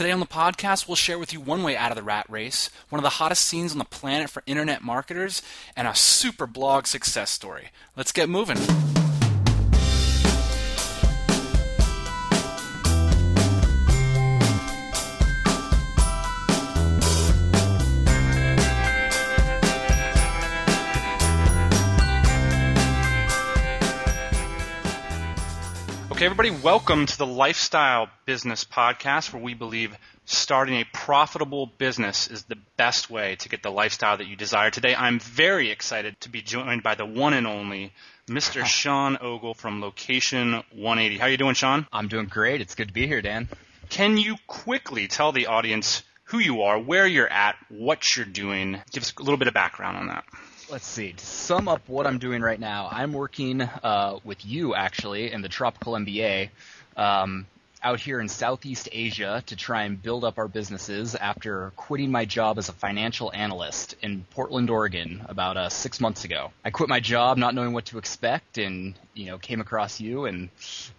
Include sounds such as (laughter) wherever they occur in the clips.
Today on the podcast, we'll share with you one way out of the rat race, one of the hottest scenes on the planet for internet marketers, and a super blog success story. Let's get moving. Okay, everybody, welcome to the Lifestyle Business Podcast, where we believe starting a profitable business is the best way to get the lifestyle that you desire. Today, I'm very excited to be joined by the one and only Mr. (laughs) Sean Ogle from Location 180. How are you doing, Sean? I'm doing great. It's good to be here, Dan. Can you quickly tell the audience who you are, where you're at, what you're doing? Give us a little bit of background on that let's see. To sum up what I'm doing right now, I'm working uh, with you actually in the Tropical MBA. Um, out here in Southeast Asia to try and build up our businesses after quitting my job as a financial analyst in Portland, Oregon, about uh, six months ago. I quit my job not knowing what to expect, and you know came across you, and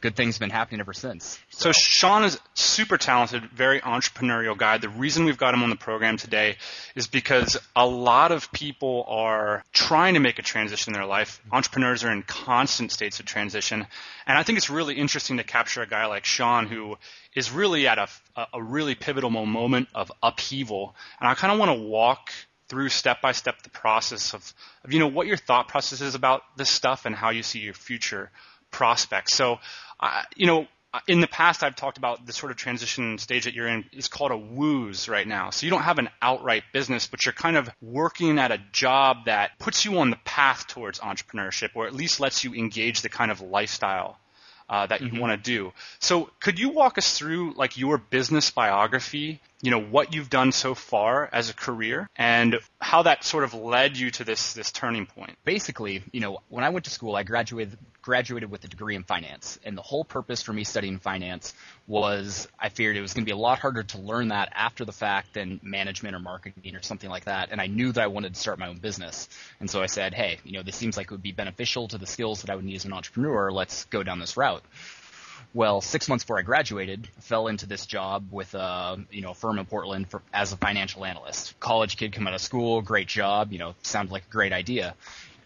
good things have been happening ever since. So Sean is super talented, very entrepreneurial guy. The reason we've got him on the program today is because a lot of people are trying to make a transition in their life. Entrepreneurs are in constant states of transition. And I think it's really interesting to capture a guy like Sean who is really at a, a really pivotal moment of upheaval. And I kind of want to walk through step by step the process of, of, you know, what your thought process is about this stuff and how you see your future prospects. So, uh, you know, in the past, I've talked about the sort of transition stage that you're in is called a wooz right now. So you don't have an outright business, but you're kind of working at a job that puts you on the path towards entrepreneurship, or at least lets you engage the kind of lifestyle uh, that you mm-hmm. want to do. So could you walk us through like your business biography? You know what you've done so far as a career, and how that sort of led you to this this turning point. Basically, you know, when I went to school, I graduated graduated with a degree in finance, and the whole purpose for me studying finance was I feared it was going to be a lot harder to learn that after the fact than management or marketing or something like that. And I knew that I wanted to start my own business, and so I said, hey, you know, this seems like it would be beneficial to the skills that I would need as an entrepreneur. Let's go down this route. Well, six months before I graduated, fell into this job with a you know firm in Portland for, as a financial analyst. College kid, come out of school, great job, you know, sounded like a great idea.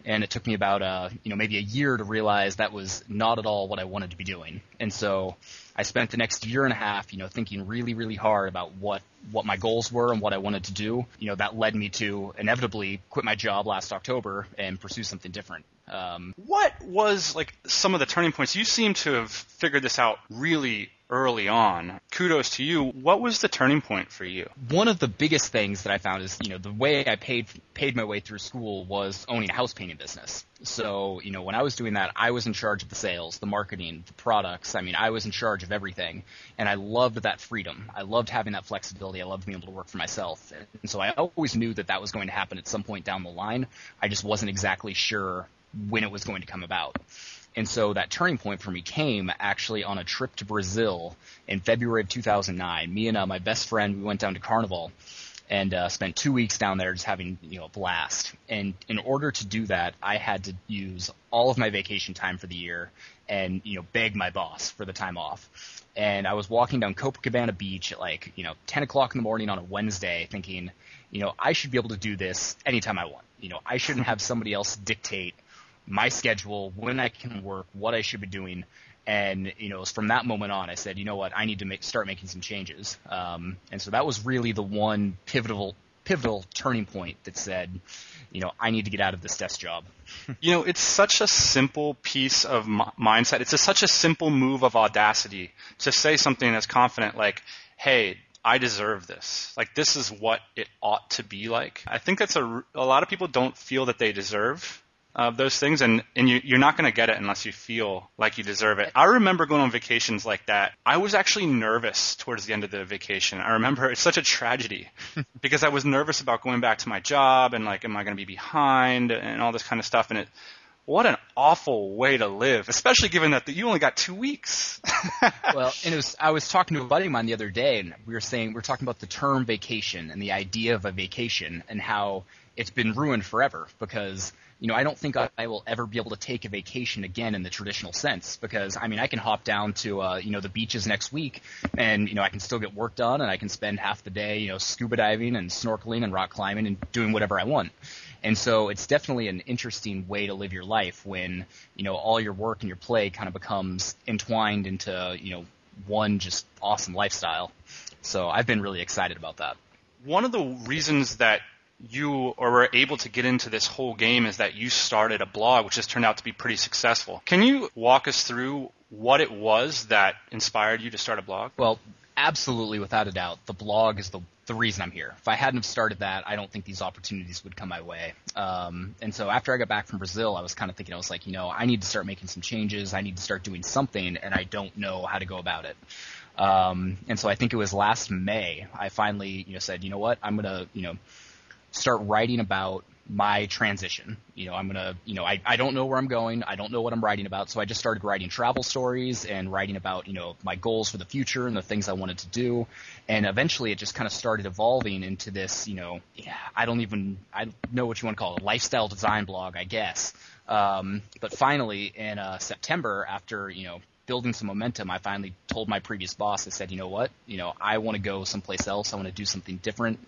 And it took me about uh, you know maybe a year to realize that was not at all what I wanted to be doing. And so I spent the next year and a half, you know, thinking really, really hard about what what my goals were and what I wanted to do. You know, that led me to inevitably quit my job last October and pursue something different. Um, what was like some of the turning points? You seem to have figured this out really early on. Kudos to you. What was the turning point for you? One of the biggest things that I found is, you know, the way I paid paid my way through school was owning a house painting business. So, you know, when I was doing that, I was in charge of the sales, the marketing, the products. I mean, I was in charge of everything, and I loved that freedom. I loved having that flexibility. I loved being able to work for myself. And so I always knew that that was going to happen at some point down the line. I just wasn't exactly sure when it was going to come about. And so that turning point for me came actually on a trip to Brazil in February of 2009. Me and uh, my best friend, we went down to Carnival and uh, spent two weeks down there just having you know a blast. And in order to do that, I had to use all of my vacation time for the year and you know beg my boss for the time off. And I was walking down Copacabana Beach at like you know 10 o'clock in the morning on a Wednesday, thinking, you know, I should be able to do this anytime I want. You know, I shouldn't have somebody else dictate my schedule, when I can work, what I should be doing. And you know, from that moment on, I said, you know what, I need to make, start making some changes. Um, and so that was really the one pivotal pivotal turning point that said, you know, I need to get out of this desk job. (laughs) you know, it's such a simple piece of m- mindset. It's a, such a simple move of audacity to say something that's confident, like, "Hey, I deserve this. Like this is what it ought to be like." I think that's a a lot of people don't feel that they deserve of those things, and, and you, you're not going to get it unless you feel like you deserve it. I remember going on vacations like that. I was actually nervous towards the end of the vacation. I remember it's such a tragedy (laughs) because I was nervous about going back to my job and like, am I going to be behind and all this kind of stuff. And it, what an awful way to live, especially given that you only got two weeks. (laughs) well, and it was, I was talking to a buddy of mine the other day, and we were saying we were talking about the term vacation and the idea of a vacation and how it's been ruined forever because you know, I don't think I, I will ever be able to take a vacation again in the traditional sense because I mean, I can hop down to uh, you know the beaches next week, and you know I can still get work done, and I can spend half the day you know scuba diving and snorkeling and rock climbing and doing whatever I want. And so it's definitely an interesting way to live your life when you know all your work and your play kind of becomes entwined into you know one just awesome lifestyle. So I've been really excited about that. One of the reasons that you or were able to get into this whole game is that you started a blog, which has turned out to be pretty successful. Can you walk us through what it was that inspired you to start a blog? Well, absolutely, without a doubt, the blog is the the reason I'm here. If I hadn't have started that, I don't think these opportunities would come my way. Um, and so after I got back from Brazil, I was kind of thinking, I was like, you know, I need to start making some changes. I need to start doing something, and I don't know how to go about it. Um, and so I think it was last May I finally, you know, said, you know what, I'm gonna, you know, start writing about my transition. You know, I'm gonna, you know, I, I don't know where I'm going. I don't know what I'm writing about. So I just started writing travel stories and writing about, you know, my goals for the future and the things I wanted to do. And eventually it just kind of started evolving into this, you know, I don't even, I know what you want to call it, lifestyle design blog, I guess. Um, but finally in uh, September after, you know, building some momentum, I finally told my previous boss, I said, you know what, you know, I want to go someplace else. I want to do something different.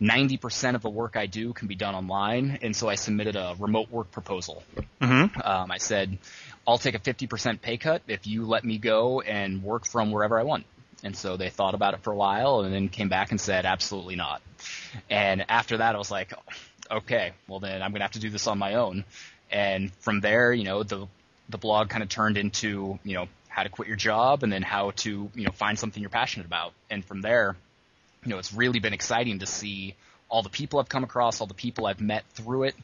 90% of the work I do can be done online. And so I submitted a remote work proposal. Mm-hmm. Um, I said, I'll take a 50% pay cut if you let me go and work from wherever I want. And so they thought about it for a while and then came back and said, absolutely not. And after that, I was like, okay, well then I'm going to have to do this on my own. And from there, you know, the, the blog kind of turned into, you know, how to quit your job and then how to, you know, find something you're passionate about. And from there, you know, it's really been exciting to see all the people I've come across, all the people I've met through it,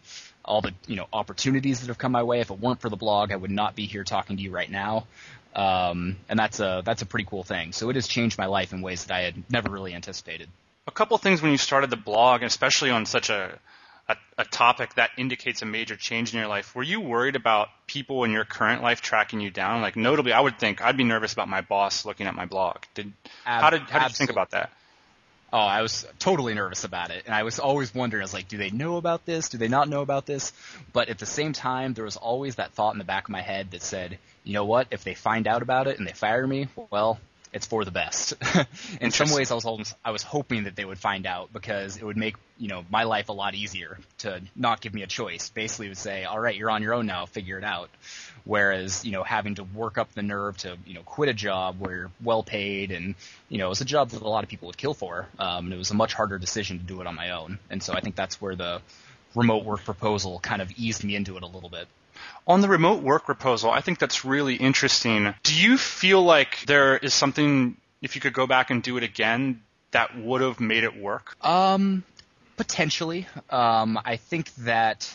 all the, you know, opportunities that have come my way. If it weren't for the blog, I would not be here talking to you right now. Um, and that's a, that's a pretty cool thing. So it has changed my life in ways that I had never really anticipated. A couple things when you started the blog, especially on such a, a, a, topic that indicates a major change in your life, were you worried about people in your current life tracking you down? Like notably, I would think I'd be nervous about my boss looking at my blog. Did Ab- how did how did you think about that? Oh, I was totally nervous about it, and I was always wondering. I was like, do they know about this? Do they not know about this? But at the same time, there was always that thought in the back of my head that said, you know what? If they find out about it and they fire me, well, it's for the best. (laughs) in some ways, I was I was hoping that they would find out because it would make you know my life a lot easier to not give me a choice. Basically, would say, all right, you're on your own now, figure it out. Whereas you know having to work up the nerve to you know quit a job where you're well paid and you know it's a job that a lot of people would kill for, um, and it was a much harder decision to do it on my own. And so I think that's where the remote work proposal kind of eased me into it a little bit. On the remote work proposal, I think that's really interesting. Do you feel like there is something, if you could go back and do it again, that would have made it work? Um, potentially. Um, I think that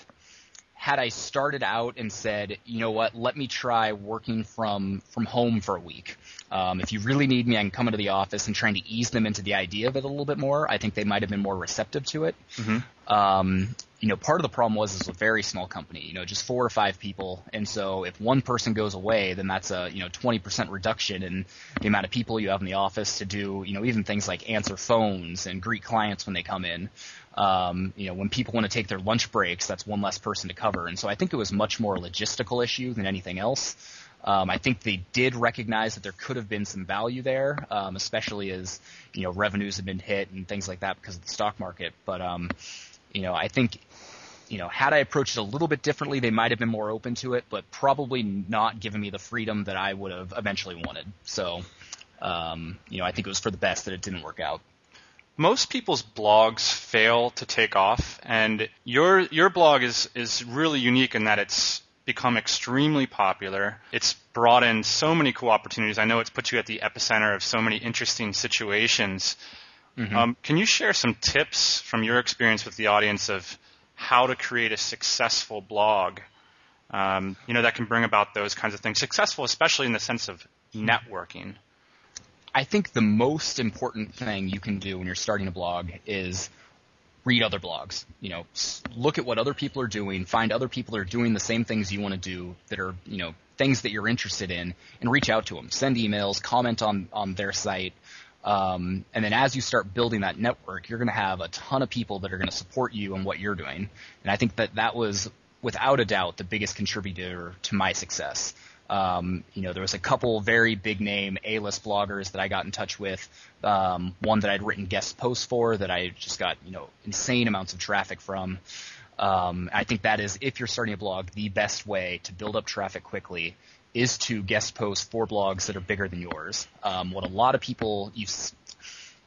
had I started out and said, you know what, let me try working from from home for a week. Um, if you really need me, I can come into the office and trying to ease them into the idea of it a little bit more. I think they might have been more receptive to it. Mm-hmm. Um, you know, part of the problem was it's a very small company, you know, just four or five people. And so if one person goes away, then that's a, you know, 20% reduction in the amount of people you have in the office to do, you know, even things like answer phones and greet clients when they come in. Um, you know, when people want to take their lunch breaks, that's one less person to cover. And so I think it was much more a logistical issue than anything else. Um, I think they did recognize that there could have been some value there, um, especially as you know revenues have been hit and things like that because of the stock market. But um, you know, I think you know, had I approached it a little bit differently, they might have been more open to it, but probably not given me the freedom that I would have eventually wanted. So, um, you know, I think it was for the best that it didn't work out most people's blogs fail to take off, and your your blog is is really unique in that it's become extremely popular. It's brought in so many cool opportunities. I know it's put you at the epicenter of so many interesting situations. Mm-hmm. Um, can you share some tips from your experience with the audience of how to create a successful blog? Um, you know that can bring about those kinds of things. Successful, especially in the sense of networking. I think the most important thing you can do when you're starting a blog is read other blogs. You know, look at what other people are doing, find other people are doing the same things you want to do that are, you know, things that you're interested in and reach out to them. Send emails, comment on, on their site. Um, and then as you start building that network, you're going to have a ton of people that are going to support you and what you're doing. And I think that that was without a doubt the biggest contributor to my success. Um, you know, there was a couple very big name A-list bloggers that I got in touch with. Um, one that I'd written guest posts for that I just got, you know, insane amounts of traffic from. Um, I think that is, if you're starting a blog, the best way to build up traffic quickly is to guest post for blogs that are bigger than yours. Um, what a lot of people you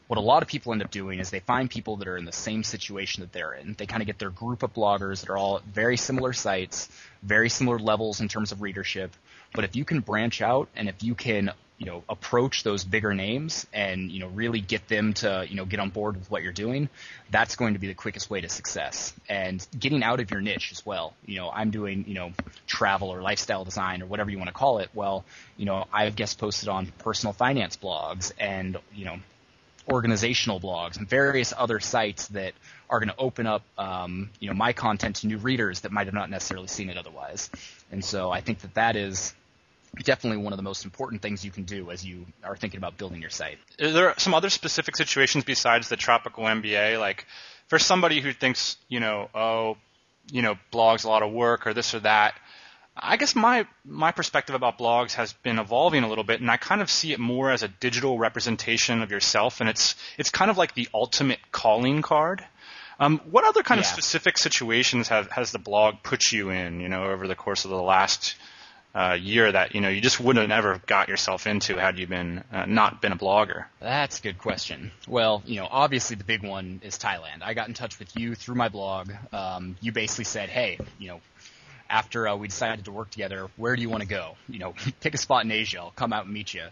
what a lot of people end up doing is they find people that are in the same situation that they're in. They kind of get their group of bloggers that are all very similar sites, very similar levels in terms of readership. But if you can branch out and if you can you know approach those bigger names and you know really get them to you know get on board with what you're doing that's going to be the quickest way to success and getting out of your niche as well you know i'm doing you know travel or lifestyle design or whatever you want to call it well you know i've guest posted on personal finance blogs and you know organizational blogs and various other sites that are going to open up um, you know my content to new readers that might have not necessarily seen it otherwise and so i think that that is definitely one of the most important things you can do as you are thinking about building your site. Are there some other specific situations besides the tropical MBA? Like for somebody who thinks, you know, oh, you know, blogs a lot of work or this or that. I guess my my perspective about blogs has been evolving a little bit, and I kind of see it more as a digital representation of yourself, and it's it's kind of like the ultimate calling card. Um, what other kind yeah. of specific situations have, has the blog put you in, you know, over the course of the last uh, year that you know you just wouldn't have ever got yourself into had you been uh, not been a blogger? That's a good question. Well, you know, obviously the big one is Thailand. I got in touch with you through my blog. Um, you basically said, "Hey, you know, after uh, we decided to work together, where do you want to go? You know, (laughs) pick a spot in Asia. I'll come out and meet you."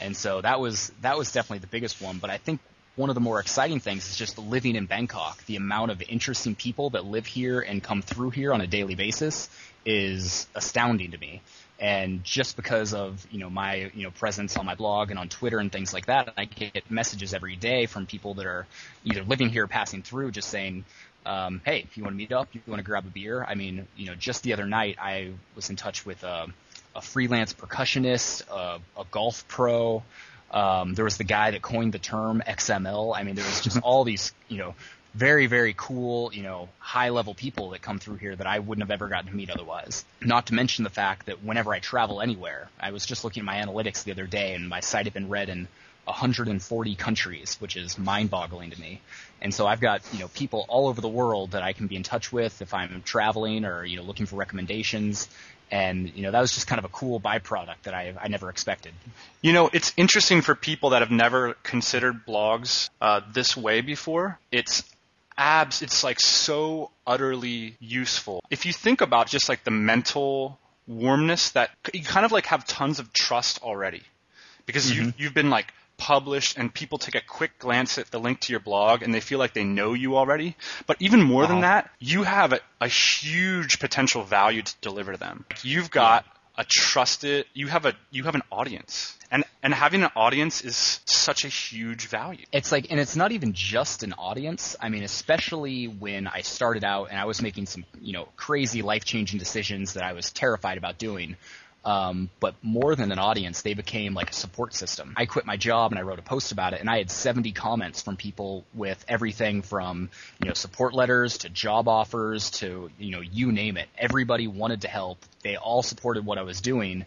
And so that was that was definitely the biggest one. But I think one of the more exciting things is just living in Bangkok. The amount of interesting people that live here and come through here on a daily basis is astounding to me. And just because of you know my you know presence on my blog and on Twitter and things like that, I get messages every day from people that are either living here, or passing through, just saying, um, "Hey, if you want to meet up, you want to grab a beer." I mean, you know, just the other night I was in touch with a, a freelance percussionist, a, a golf pro. Um, there was the guy that coined the term XML. I mean, there was just (laughs) all these, you know, very, very cool, you know, high level people that come through here that I wouldn't have ever gotten to meet otherwise. Not to mention the fact that whenever I travel anywhere, I was just looking at my analytics the other day and my site had been read in 140 countries, which is mind boggling to me. And so I've got, you know, people all over the world that I can be in touch with if I'm traveling or, you know, looking for recommendations. And, you know, that was just kind of a cool byproduct that I, I never expected. You know, it's interesting for people that have never considered blogs uh, this way before. It's abs, it's like so utterly useful. If you think about just like the mental warmness that you kind of like have tons of trust already because mm-hmm. you've, you've been like published and people take a quick glance at the link to your blog and they feel like they know you already. But even more uh-huh. than that, you have a, a, huge potential value to deliver to them. You've got a trusted, you have a, you have an audience and and having an audience is such a huge value. It's like, and it's not even just an audience. I mean, especially when I started out and I was making some, you know, crazy life changing decisions that I was terrified about doing. Um, but more than an audience, they became like a support system. I quit my job and I wrote a post about it, and I had 70 comments from people with everything from you know support letters to job offers to you know you name it. Everybody wanted to help. They all supported what I was doing,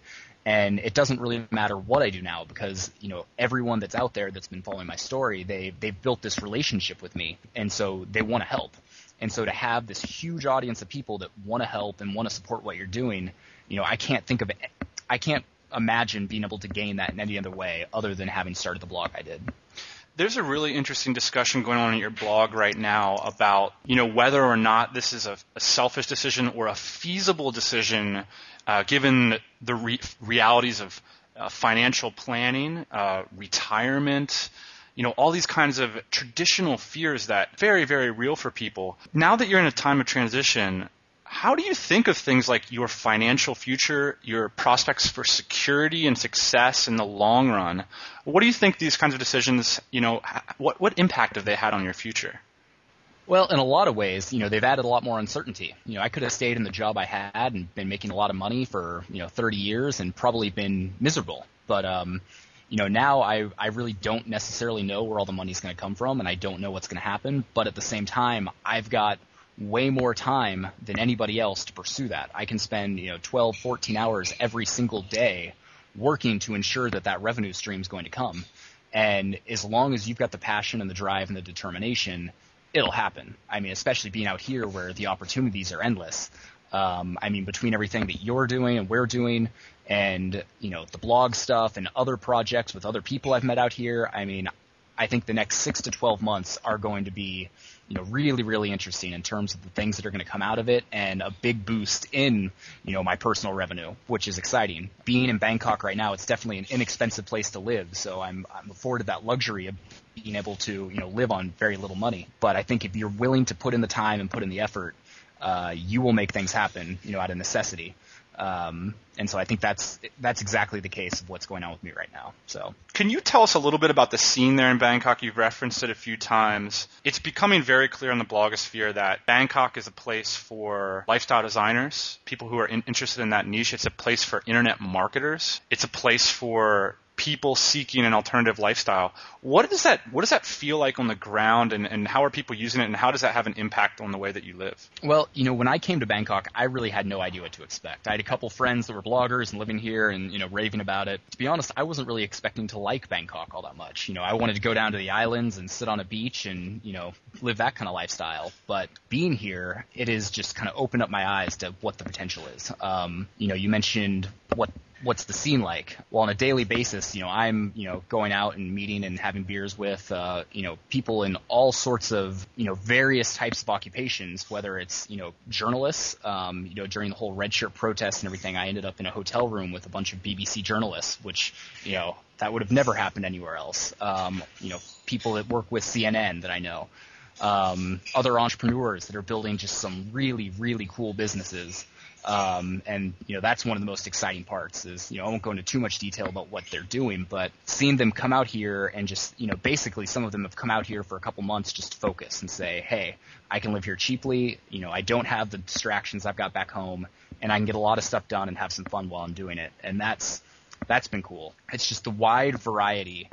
and it doesn't really matter what I do now because you know everyone that's out there that's been following my story they they've built this relationship with me and so they want to help and so to have this huge audience of people that want to help and want to support what you're doing you know I can't think of it I can't imagine being able to gain that in any other way other than having started the blog I did. There's a really interesting discussion going on in your blog right now about you know whether or not this is a, a selfish decision or a feasible decision uh, given the re- realities of uh, financial planning, uh, retirement, you know, all these kinds of traditional fears that very, very real for people. Now that you're in a time of transition, how do you think of things like your financial future, your prospects for security and success in the long run? What do you think these kinds of decisions, you know, what, what impact have they had on your future? Well, in a lot of ways, you know, they've added a lot more uncertainty. You know, I could have stayed in the job I had and been making a lot of money for, you know, 30 years and probably been miserable. But, um, you know, now I, I really don't necessarily know where all the money's going to come from and I don't know what's going to happen. But at the same time, I've got way more time than anybody else to pursue that. I can spend, you know, 12, 14 hours every single day working to ensure that that revenue stream is going to come. And as long as you've got the passion and the drive and the determination, it'll happen. I mean, especially being out here where the opportunities are endless. Um, I mean, between everything that you're doing and we're doing, and you know the blog stuff and other projects with other people I've met out here, I mean, I think the next six to twelve months are going to be, you know, really really interesting in terms of the things that are going to come out of it, and a big boost in, you know, my personal revenue, which is exciting. Being in Bangkok right now, it's definitely an inexpensive place to live, so I'm I'm afforded that luxury of being able to, you know, live on very little money. But I think if you're willing to put in the time and put in the effort, uh, you will make things happen, you know, out of necessity. Um, and so I think that's that's exactly the case of what's going on with me right now. So, can you tell us a little bit about the scene there in Bangkok? You've referenced it a few times. It's becoming very clear in the blogosphere that Bangkok is a place for lifestyle designers, people who are in, interested in that niche. It's a place for internet marketers. It's a place for people seeking an alternative lifestyle. What does that what does that feel like on the ground and, and how are people using it and how does that have an impact on the way that you live? Well, you know, when I came to Bangkok, I really had no idea what to expect. I had a couple friends that were bloggers and living here and, you know, raving about it. To be honest, I wasn't really expecting to like Bangkok all that much. You know, I wanted to go down to the islands and sit on a beach and, you know, live that kind of lifestyle. But being here, it has just kind of opened up my eyes to what the potential is. Um, you know, you mentioned what what's the scene like? Well, on a daily basis, you know, I'm, you know, going out and meeting and having beers with, uh, you know, people in all sorts of, you know, various types of occupations, whether it's, you know, journalists, um, you know, during the whole red shirt protest and everything, I ended up in a hotel room with a bunch of BBC journalists, which, you know, that would have never happened anywhere else. Um, you know, people that work with CNN that I know. Um, other entrepreneurs that are building just some really, really cool businesses. Um, and you know that's one of the most exciting parts is you know I won't go into too much detail about what they're doing, but seeing them come out here and just you know basically some of them have come out here for a couple months just to focus and say, hey, I can live here cheaply. You know I don't have the distractions I've got back home, and I can get a lot of stuff done and have some fun while I'm doing it. And that's that's been cool. It's just the wide variety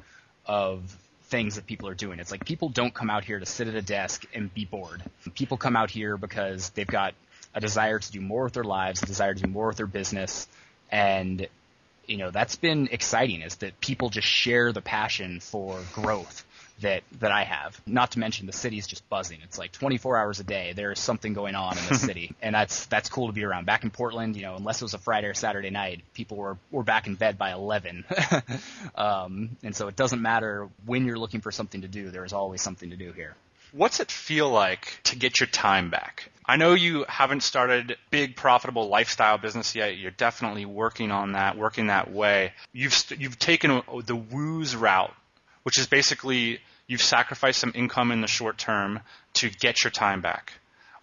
of things that people are doing. It's like people don't come out here to sit at a desk and be bored. People come out here because they've got a desire to do more with their lives, a desire to do more with their business, and you know that's been exciting. Is that people just share the passion for growth that that I have. Not to mention the city's just buzzing. It's like 24 hours a day. There is something going on in the (laughs) city, and that's that's cool to be around. Back in Portland, you know, unless it was a Friday or Saturday night, people were were back in bed by 11. (laughs) um, and so it doesn't matter when you're looking for something to do. There is always something to do here. What's it feel like to get your time back? I know you haven't started big profitable lifestyle business yet. You're definitely working on that, working that way. You've you've taken the woos route, which is basically you've sacrificed some income in the short term to get your time back.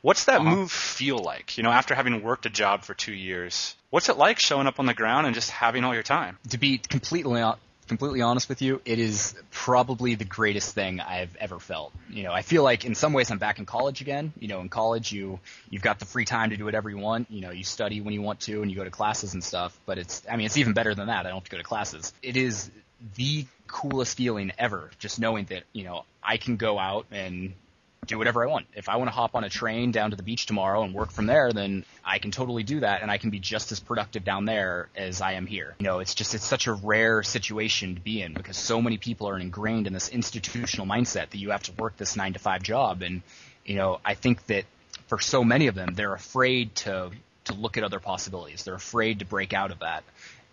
What's that uh-huh. move feel like? You know, after having worked a job for two years, what's it like showing up on the ground and just having all your time? To be completely completely honest with you, it is probably the greatest thing I've ever felt. You know, I feel like in some ways I'm back in college again. You know, in college you you've got the free time to do whatever you want. You know, you study when you want to and you go to classes and stuff. But it's I mean it's even better than that. I don't have to go to classes. It is the coolest feeling ever, just knowing that you know I can go out and do whatever I want. If I want to hop on a train down to the beach tomorrow and work from there, then I can totally do that and I can be just as productive down there as I am here. You know, it's just it's such a rare situation to be in because so many people are ingrained in this institutional mindset that you have to work this 9 to 5 job and you know, I think that for so many of them they're afraid to to look at other possibilities. They're afraid to break out of that.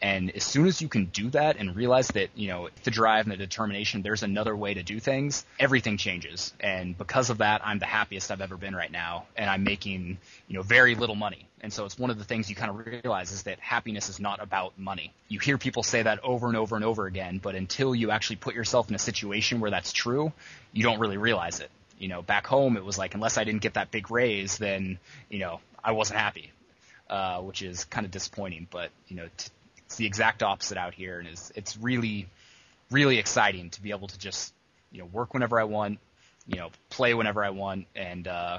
And as soon as you can do that and realize that, you know, the drive and the determination, there's another way to do things, everything changes. And because of that, I'm the happiest I've ever been right now. And I'm making, you know, very little money. And so it's one of the things you kind of realize is that happiness is not about money. You hear people say that over and over and over again, but until you actually put yourself in a situation where that's true, you don't really realize it. You know, back home it was like unless I didn't get that big raise, then, you know, I wasn't happy. Uh, which is kind of disappointing, but you know, it's the exact opposite out here, and it's it's really really exciting to be able to just you know work whenever I want, you know play whenever I want, and uh,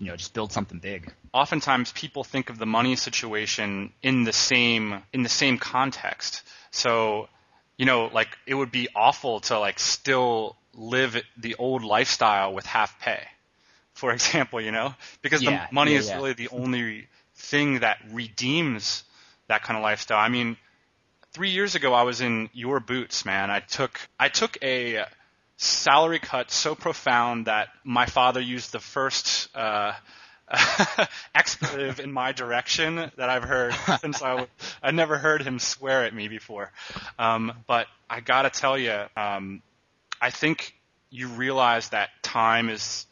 you know just build something big. Oftentimes, people think of the money situation in the same in the same context. So, you know, like it would be awful to like still live the old lifestyle with half pay for (laughs) example, you know, because Yeah, the money yeah, is yeah. really the only thing that redeems that kind of lifestyle. I mean, three years ago I was in your boots, man. I took I took a salary cut so profound that my father used the first uh, (laughs) expletive in my direction that I've heard (laughs) since I I never heard him swear at me before. Um, but I gotta tell you, um, I think you realize that time is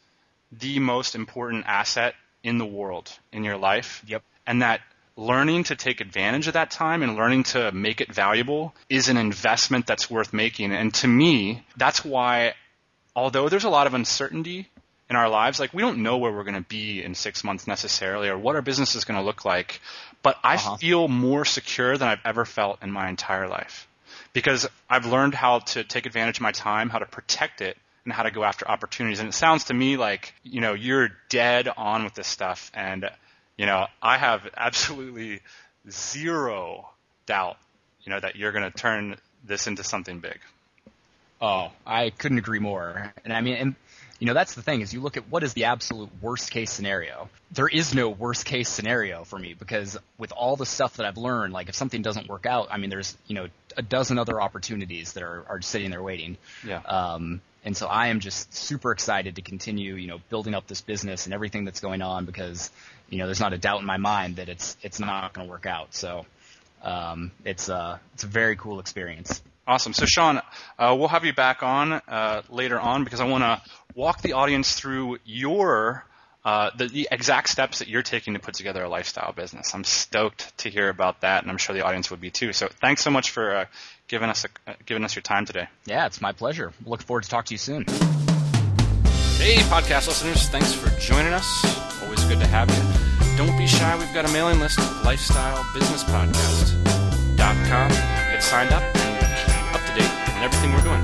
the most important asset in the world in your life. Yep. And that learning to take advantage of that time and learning to make it valuable is an investment that's worth making. And to me, that's why, although there's a lot of uncertainty in our lives, like we don't know where we're going to be in six months necessarily or what our business is going to look like, but I Uh-huh. feel more secure than I've ever felt in my entire life because I've learned how to take advantage of my time, how to protect it, and how to go after opportunities. And it sounds to me like, you know, you're dead on with this stuff. And, you know, I have absolutely zero doubt, you know, that you're going to turn this into something big. Oh, I couldn't agree more. And I mean, and you know, that's the thing is you look at what is the absolute worst case scenario. There is no worst case scenario for me because with all the stuff that I've learned, like if something doesn't work out, I mean, there's you know a dozen other opportunities that are are sitting there waiting. Yeah. Um, and so I am just super excited to continue, you know, building up this business and everything that's going on because, you know, there's not a doubt in my mind that it's it's not going to work out. So, um, it's uh it's a very cool experience. Awesome. So, Sean, uh, we'll have you back on uh, later on because I want to walk the audience through your uh, the, the exact steps that you're taking to put together a lifestyle business. I'm stoked to hear about that, and I'm sure the audience would be too. So, thanks so much for uh, giving us a, uh, giving us your time today. Yeah, it's my pleasure. Look forward to talk to you soon. Hey, podcast listeners, thanks for joining us. Always good to have you. Don't be shy, we've got a mailing list, lifestylebusinesspodcast.com. Get signed up and keep up to date on everything we're doing.